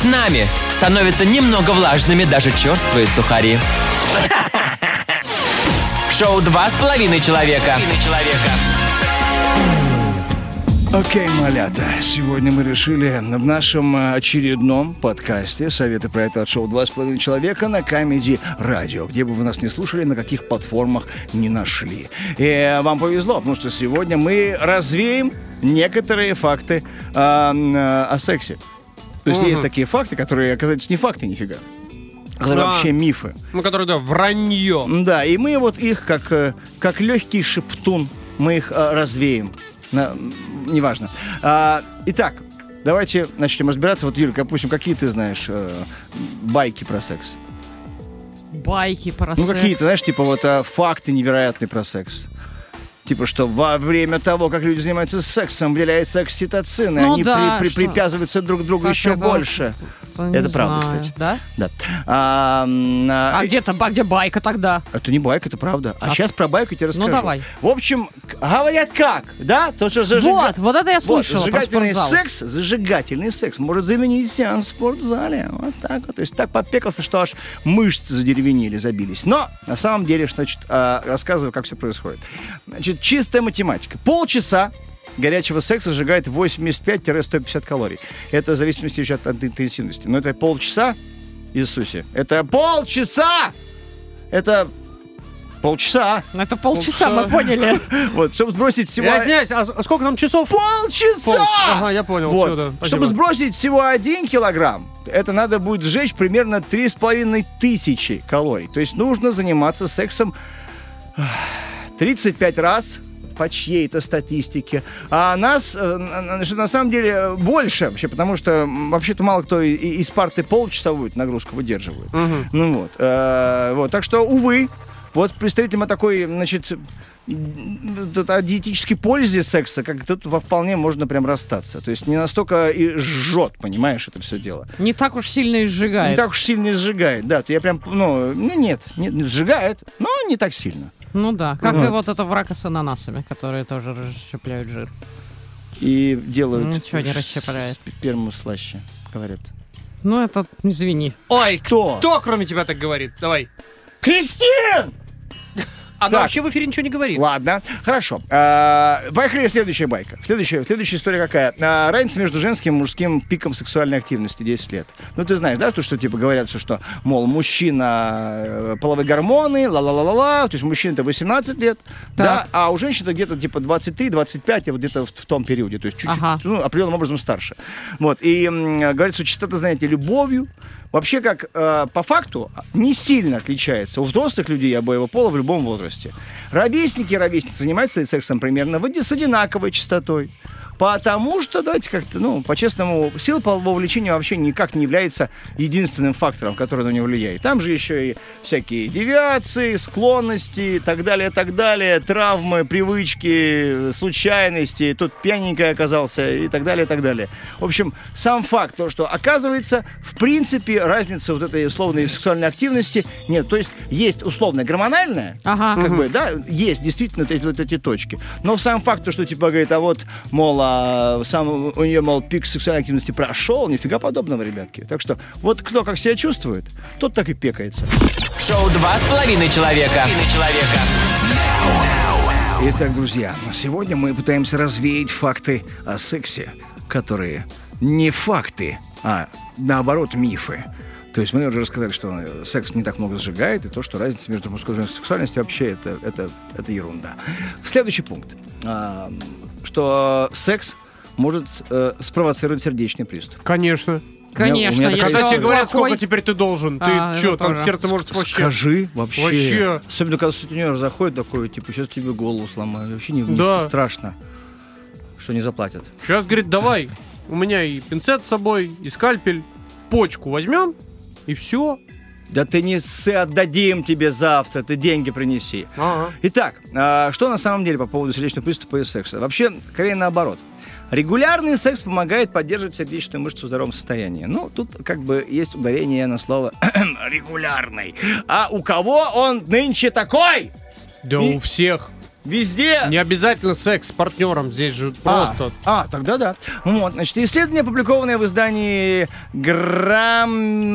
С нами становятся немного влажными даже черствые сухари. Шоу «Два с половиной человека». Окей, малята, сегодня мы решили в нашем очередном подкасте «Советы про это от шоу «Два с половиной человека» на Камеди Радио, где бы вы нас не слушали, на каких платформах не нашли. И вам повезло, потому что сегодня мы развеем некоторые факты э, о сексе. То есть Мгм. есть такие факты, которые, оказывается, не факты нифига. которые А. вообще мифы. Ну, который, да, вранье. Да, и мы вот их как, э, как легкий шептун, мы их э, развеем. На- неважно. А, итак, давайте начнем разбираться. Вот, Юлька, допустим, какие ты знаешь э, байки про секс? Байки про Ну, секс. какие-то, знаешь, типа вот э, факты невероятные про секс. Типа, что во время того, как люди занимаются сексом, выделяется окситоцин, и Ну они да, при- при- что- привязываются друг к другу Как еще больше. Не это правда, знаю. кстати. Да? Да. А, а, А где-то, а где байка тогда? Это не байк, это правда. А, А- сейчас про байку тебе расскажу. Ну, давай. В общем, говорят как, да? То, что зажига- Вот, вот это я Вот, слышала про зажигательный секс, зажигательный секс может заменить сеанс в спортзале. Вот так вот. То есть так попекался, что аж мышцы задеревенели, забились. Но на самом деле, значит, а, рассказываю, как все происходит. Значит, чистая математика. Полчаса горячего секса сжигает 85-150 калорий. Это в зависимости еще от, от интенсивности. Но это полчаса, Иисусе. Это полчаса! Это полчаса. Это полчаса, Полчаса. мы поняли. Вот, чтобы сбросить всего... Я извиняюсь, а с- сколько нам часов? Полчаса! Пол- Ага, я понял. Вот. всё, да, спасибо. Чтобы сбросить всего один килограмм, это надо будет сжечь примерно три с половиной тысячи калорий. То есть нужно заниматься сексом ах, 35 раз по чьей-то статистике. А нас, э, на- самом деле, больше вообще, потому что вообще-то мало кто и- и- из парты полчасовую нагрузку выдерживает. Мгм. Ну вот. э, вот. Так что, увы, вот представителям такой, значит, о диетической пользе секса, как тут вполне можно прям расстаться. То есть не настолько и жжет, понимаешь, это все дело. Не так уж сильно изжигает. Не так уж сильно сжигает, да. То я прям, ну, ну нет, не, сжигает, но не так сильно. Ну да, как Вот. и вот это врака с ананасами, которые тоже расщепляют жир. И делают Ничего не расщепляет. сперму слаще, говорят. Ну это, извини. Ой, Кто? кто кроме тебя так говорит? Давай. Кристин! Она Так. вообще в эфире ничего не говорит. Ладно, хорошо. А, Поехали, следующая байка. Следующая, следующая история какая? А, Разница между женским и мужским пиком сексуальной активности 10 лет. Ну, ты знаешь, да, то, что типа говорят, что, что мол, мужчина э, половые гормоны, ла-ла-ла-ла-ла, то есть мужчина это 18 лет, да, Так. а у женщин это где-то типа 23-25, и вот где-то в, в том периоде, то есть чуть-чуть, Ага. ну, определенным образом старше. Вот, и м, говорится, что частота занятий любовью, вообще как э, по факту не сильно отличается у взрослых людей обоего пола в любом возрасте. Ровесники и ровесницы занимаются сексом примерно с одинаковой частотой. Потому что, давайте как-то, ну, по-честному, сила полового влечения вообще никак не является единственным фактором, который на него влияет. Там же еще и всякие девиации, склонности и так далее, так далее, травмы, привычки, случайности, тут пьяненький оказался и так далее, так далее. В общем, сам факт, то, что оказывается, в принципе, разницы вот этой условной сексуальной активности нет. То есть есть условно гормональная, Ага. как бы, да, есть действительно вот эти, вот эти точки. Но сам факт, то, что типа говорит, а вот, мол, а, сам у нее, мол, пик сексуальной активности прошел, нифига подобного, ребятки. Так что вот кто как себя чувствует, тот так и пекается. Шоу «Два с половиной человека». Итак, друзья, сегодня мы пытаемся развеять факты о сексе, которые не факты, а наоборот мифы. То есть мы уже рассказали, что секс не так много сжигает, и то, что разница между мужской и женской сексуальностью вообще это, это, это ерунда. Следующий пункт. Что секс может э, спровоцировать сердечный приступ. Конечно. Конечно, у меня такая Когда тебе говорят, плохой, сколько теперь ты должен, ты А, что, там тоже. сердце может вообще... Скажи вообще. Вообще. Особенно, когда сутенер заходит такой, типа, сейчас тебе голову сломаю. Вообще не, не Да. страшно, что не заплатят. Сейчас, говорит, давай, у меня и пинцет с собой, и скальпель, почку возьмем, и все. Да ты не ссы, отдадим тебе завтра, ты деньги принеси. Ага. Итак, а, что на самом деле по поводу сердечного приступа и секса? Вообще, скорее наоборот. Регулярный секс помогает поддерживать сердечную мышцу в здоровом состоянии. Ну, тут как бы есть ударение на слово регулярный. А у кого он нынче такой? Да И- у всех. Везде. Не обязательно секс с партнером, здесь же просто... А, а, тогда да. Вот, значит, исследование, опубликованное в издании Грамгам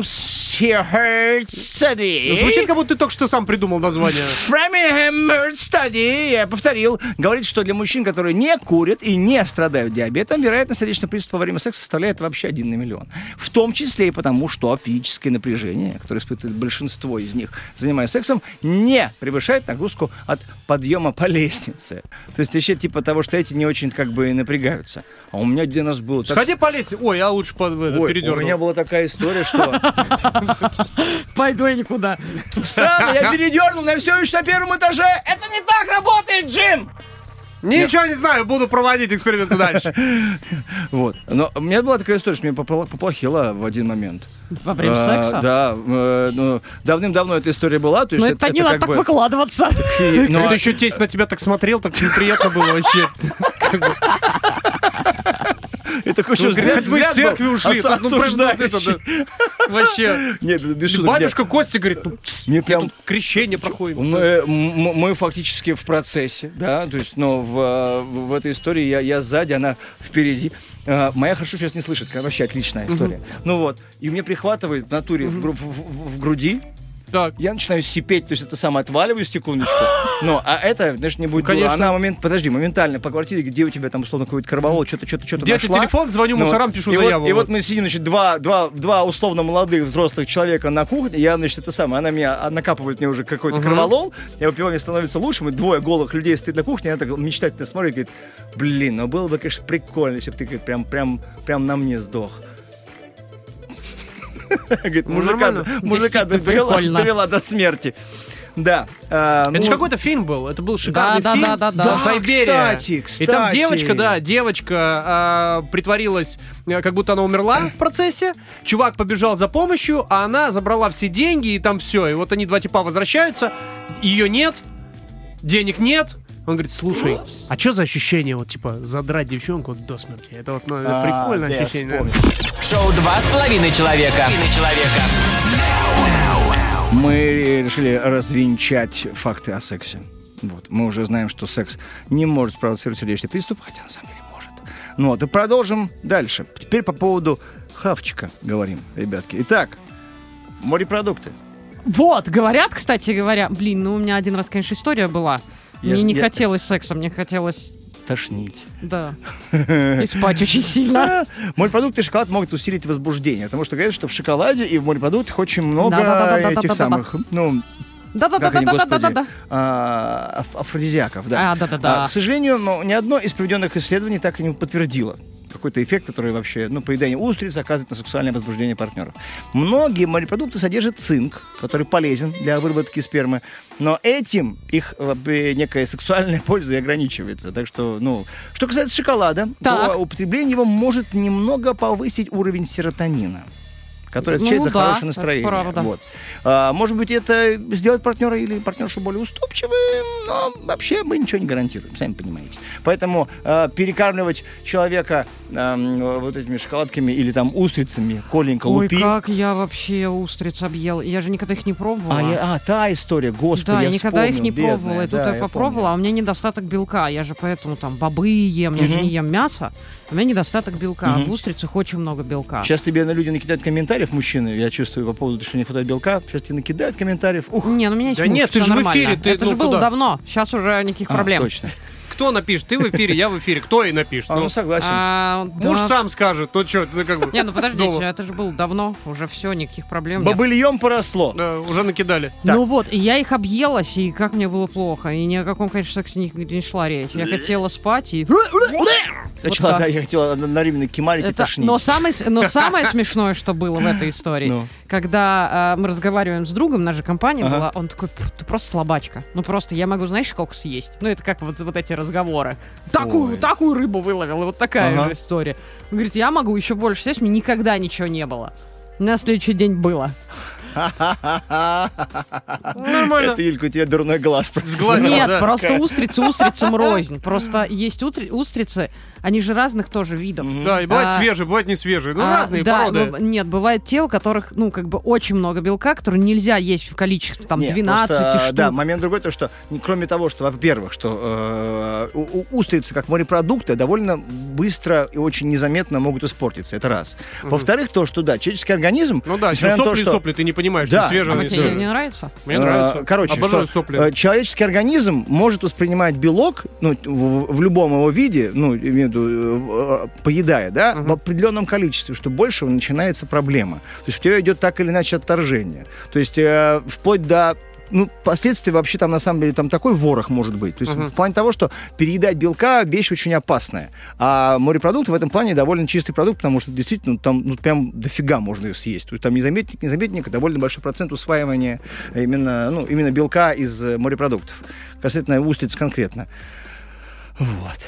Study. Ну, Звучит, как будто ты только что сам придумал название. Framingham Study, я повторил, говорит, что для мужчин, которые не курят и не страдают диабетом, вероятность сердечного приступа во время секса составляет вообще один на миллион. В том числе и потому, что физическое напряжение, которое испытывает большинство из них, занимаясь сексом, не превышает нагрузку от подъема по лестнице. То есть вообще типа того, что эти не очень как бы напрягаются. А у меня один раз было... так- Сходи по лестнице. Ой, я лучше под, Ой, у меня была такая история, что Пойду я никуда. странно, я передернул, но я все еще на первом этаже. Это не так работает, Джим! Ничего не знаю, буду проводить эксперименты дальше. Вот. Но у меня была такая история, что мне поплохело в один момент. Во время А, секса? Да. э, ну, давным-давно эта история была. То есть Ну это, не надо так бы- выкладываться. И- но- Это еще тесть на тебя так смотрел, так неприятно было вообще. И такой Ну, еще взгляд, вы из церкви ушли. ну. Вообще. Нет, без шуток, Батюшка Костя говорит, ну, Мне прям- крещение проходит. Мы, мы фактически в процессе, да, то есть, но в, этой истории я, сзади, она впереди. Э, Моя хорошо сейчас не слышит, вообще отличная история. Ну вот, и мне прихватывает в натуре в груди, Так. я начинаю сипеть, то есть это самое отваливаю секундочку. Ну, а это, знаешь, не будет. Конечно. Она момент, подожди, моментально по квартире, где у тебя там условно какой-то карвалол, что-то, что-то, что-то Где ты нашла. телефон, звоню Ну мусорам, пишу и заяву. Вот, и вот мы сидим, значит, два, два, два условно молодых взрослых человека на кухне. Я, значит, это самое, она меня а, накапывает мне уже какой-то Мгм. кроволол. Я выпиваю, мне становится лучше. Мы двое голых людей стоит на кухне. Она так мечтательно смотрит и говорит, блин, ну было бы, конечно, прикольно, если бы ты говорит, прям, прям, прям на мне сдох. Говорит, Ну, мужика, мужика довела, довела до смерти. Да. а, Это ну, же какой-то фильм был, это был шикарный Да, да, фильм. да, да, да. Да, Сайберия. кстати, И там кстати. девочка, да, девочка а, притворилась, а, как будто она умерла в процессе. Чувак побежал за помощью, а она забрала все деньги, и там все. И вот они два типа возвращаются, ее нет, денег нет. Он говорит, слушай, а что за ощущение, вот, типа, задрать девчонку до смерти? Это вот ну, это А, прикольное да, ощущение. Шоу «Два с половиной человека». Мы решили развенчать факты о сексе. Вот. Мы уже знаем, что секс не может спровоцировать сердечный приступ, хотя на самом деле может. Ну вот, и продолжим дальше. Теперь по поводу хавчика говорим, ребятки. Итак, морепродукты. Вот, говорят, кстати говоря, блин, ну у меня один раз, конечно, история была. Я Мне ж- не я- хотелось секса, мне хотелось, Тошнить. да, и спать очень сильно. Морепродукты и шоколад могут усилить возбуждение, потому что говорят, что в шоколаде и в морепродуктах очень много этих самых, ну, как они, Да-да-да-да-да-да-да-да. господи, а, аф- афродизиаков, да. А, да-да-да. А, к сожалению, но ни одно из проведенных исследований так и не подтвердило какой-то эффект, который вообще, ну, поедание устриц оказывает на сексуальное возбуждение партнеров. Многие морепродукты содержат цинк, который полезен для выработки спермы, но этим их э, некая сексуальная польза и ограничивается. Так что, ну, что касается шоколада, Так. то употребление его может немного повысить уровень серотонина который отвечает Ну за да, хорошее настроение. правда. Вот. А, может быть, это сделать партнера или партнершу более уступчивым, но вообще мы ничего не гарантируем, сами понимаете. Поэтому а, перекармливать человека ам, вот этими шоколадками или там устрицами, коленька, Ой, лупи. как я вообще устриц объел. Я же никогда их не пробовала. А, я- а, та история, господи, да, я, я никогда их вспомнил, не бедная, пробовала. И тут да, я попробовала, помню. а у меня недостаток белка. Я же поэтому там бобы ем, я же Мгм. не ем мясо. У меня недостаток белка. А Мгм. в устрицах очень много белка. Сейчас тебе на люди накидают комментариев, мужчины, я чувствую по поводу, что не хватает белка. Сейчас тебе накидают комментариев. Ух, Не, ну у меня есть Да муж, нет, ты же в нормально. эфире, ты, Это ну, же было куда? давно. Сейчас уже никаких а, проблем. точно. Кто напишет? Ты в эфире, я в эфире. Кто и напишет? А, ну, Ну, согласен. А, Муж да. сам скажет, ну что, ну как бы. Не, ну подождите, Дома. это же было давно, уже все, никаких проблем нет. Бобыльем поросло. Да, уже накидали. Так. Ну вот, и я их объелась, и как мне было плохо. И ни о каком, конечно, сексе не, не шла речь. Я хотела спать, и... Начала, так. да, я хотела на, на ремне кемарить и Это- тошнить. но, самое, с- но самое смешное, что было в этой истории, Ну. когда э, мы разговариваем с другом, наша компания Ага. была, он такой, «Пф, ты просто слабачка. Ну просто я могу, знаешь, сколько съесть? Ну это как вот, вот эти разговоры. Такую, Ой. такую рыбу выловил, и вот такая Ага. же история. Он говорит, я могу еще больше съесть, мне никогда ничего не было. На следующий день было. Нормально. Это, Илька, у тебя дурной глаз. Сглазила, Нет, да. просто устрицы устрицам рознь. Просто есть устрицы, они же разных тоже видов. Да, и бывает А, свежие, бывает не свежие. Ну, А, разные да, породы. б- Нет, бывают те, у которых, ну, как бы очень много белка, которые нельзя есть в количестве там Не, 12 просто, штук. Да, момент другой, то что, кроме того, что, во-первых, что э, у- устрицы, как морепродукты, довольно быстро и очень незаметно могут испортиться. Это раз. Во-вторых, то, что, да, человеческий организм... Ну да, еще на то, сопли, что- сопли, ты не понимаешь, Да. что свежее, А не тебе свежее. не нравится? Мне Э, нравится. Короче, Обожаю что, сопли. э, человеческий организм может воспринимать белок ну, в, в любом его виде, ну, виду, э, поедая, да, Мгм. в определенном количестве, что больше начинается проблема. То есть у тебя идет так или иначе отторжение. То есть э, вплоть до ну, последствия вообще там на самом деле там такой ворох может быть. То есть Мгм. в плане того, что переедать белка вещь очень опасная. А морепродукты в этом плане довольно чистый продукт, потому что действительно там ну, прям дофига можно ее съесть. То есть там незаметник, незаметник, довольно большой процент усваивания именно, ну, именно белка из морепродуктов. Касательно устриц конкретно. Вот.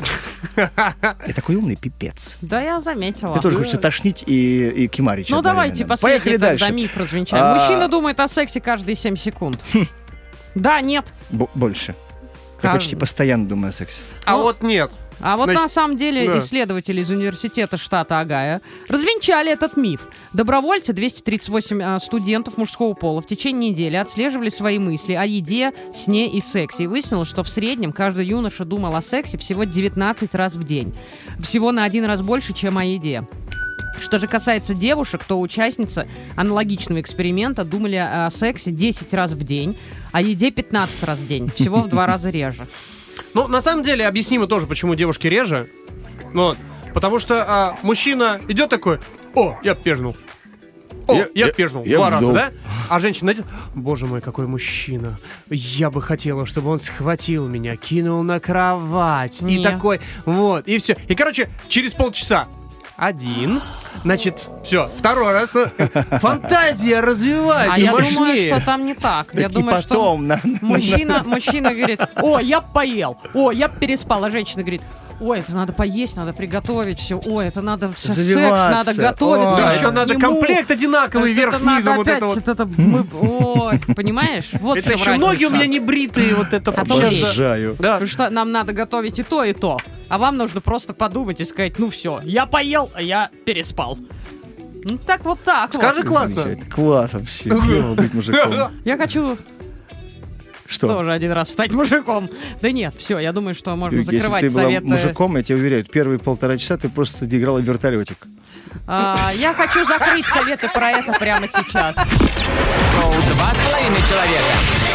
Я такой умный пипец. Да, я заметила. Мне тоже хочется тошнить и, и кимарить. Ну давайте последний Поехали тогда дальше. миф развенчаем. А- Мужчина думает о сексе каждые 7 секунд. Да, нет. Б- больше. Я Каждый. почти постоянно думаю о сексе. А Ну, вот нет. А вот Значит, на самом деле да. исследователи из университета штата Огайо развенчали этот миф. Добровольцы, 238 а, студентов мужского пола в течение недели отслеживали свои мысли о еде, сне и сексе. И выяснилось, что в среднем каждый юноша думал о сексе всего 19 раз в день. Всего на один раз больше, чем о еде. Что же касается девушек, то участницы аналогичного эксперимента думали о сексе 10 раз в день, о еде 15 раз в день. Всего в два раза реже. Ну, на самом деле, объяснимо тоже, почему девушки реже. Ну, вот. Потому что а, мужчина идет такой, о, я пежнул. О, я, Я- я- пежнул. я Два раза, вдул. да? А женщина идет, боже мой, какой мужчина. Я бы хотела, чтобы он схватил меня, кинул на кровать. И Не. такой, вот, и все. И, короче, через полчаса один, значит, все, второй раз. фантазия развивается А я мощнее. думаю, что там не так. Я и думаю, что потом на- мужчина, мужчина говорит, о, я поел, о, я переспал, а женщина говорит, ой, это надо поесть, надо приготовить все, ой, это надо все, секс Завиваться. надо готовить. Да, еще надо комплект одинаковый, Это вверх-снизу, надо вот опять это вот. это мы- ой, понимаешь? Вот Это еще ноги у меня не бритые, вот это А. Обожаю. Да. Потому что нам надо готовить и то, и то. А вам нужно просто подумать и сказать, ну все, я поел, а я переспал. Ну так вот так вот. Скажи классно. Замечательно. Класс вообще. Клево быть мужиком. Я хочу Что? тоже один раз стать мужиком. Да нет, все, я думаю, что можно Если закрывать ты была советы. мужиком, я тебе уверяю, первые полтора часа ты просто играла в вертолетик. А, я хочу закрыть советы про это прямо сейчас. Шоу «Два с половиной человека».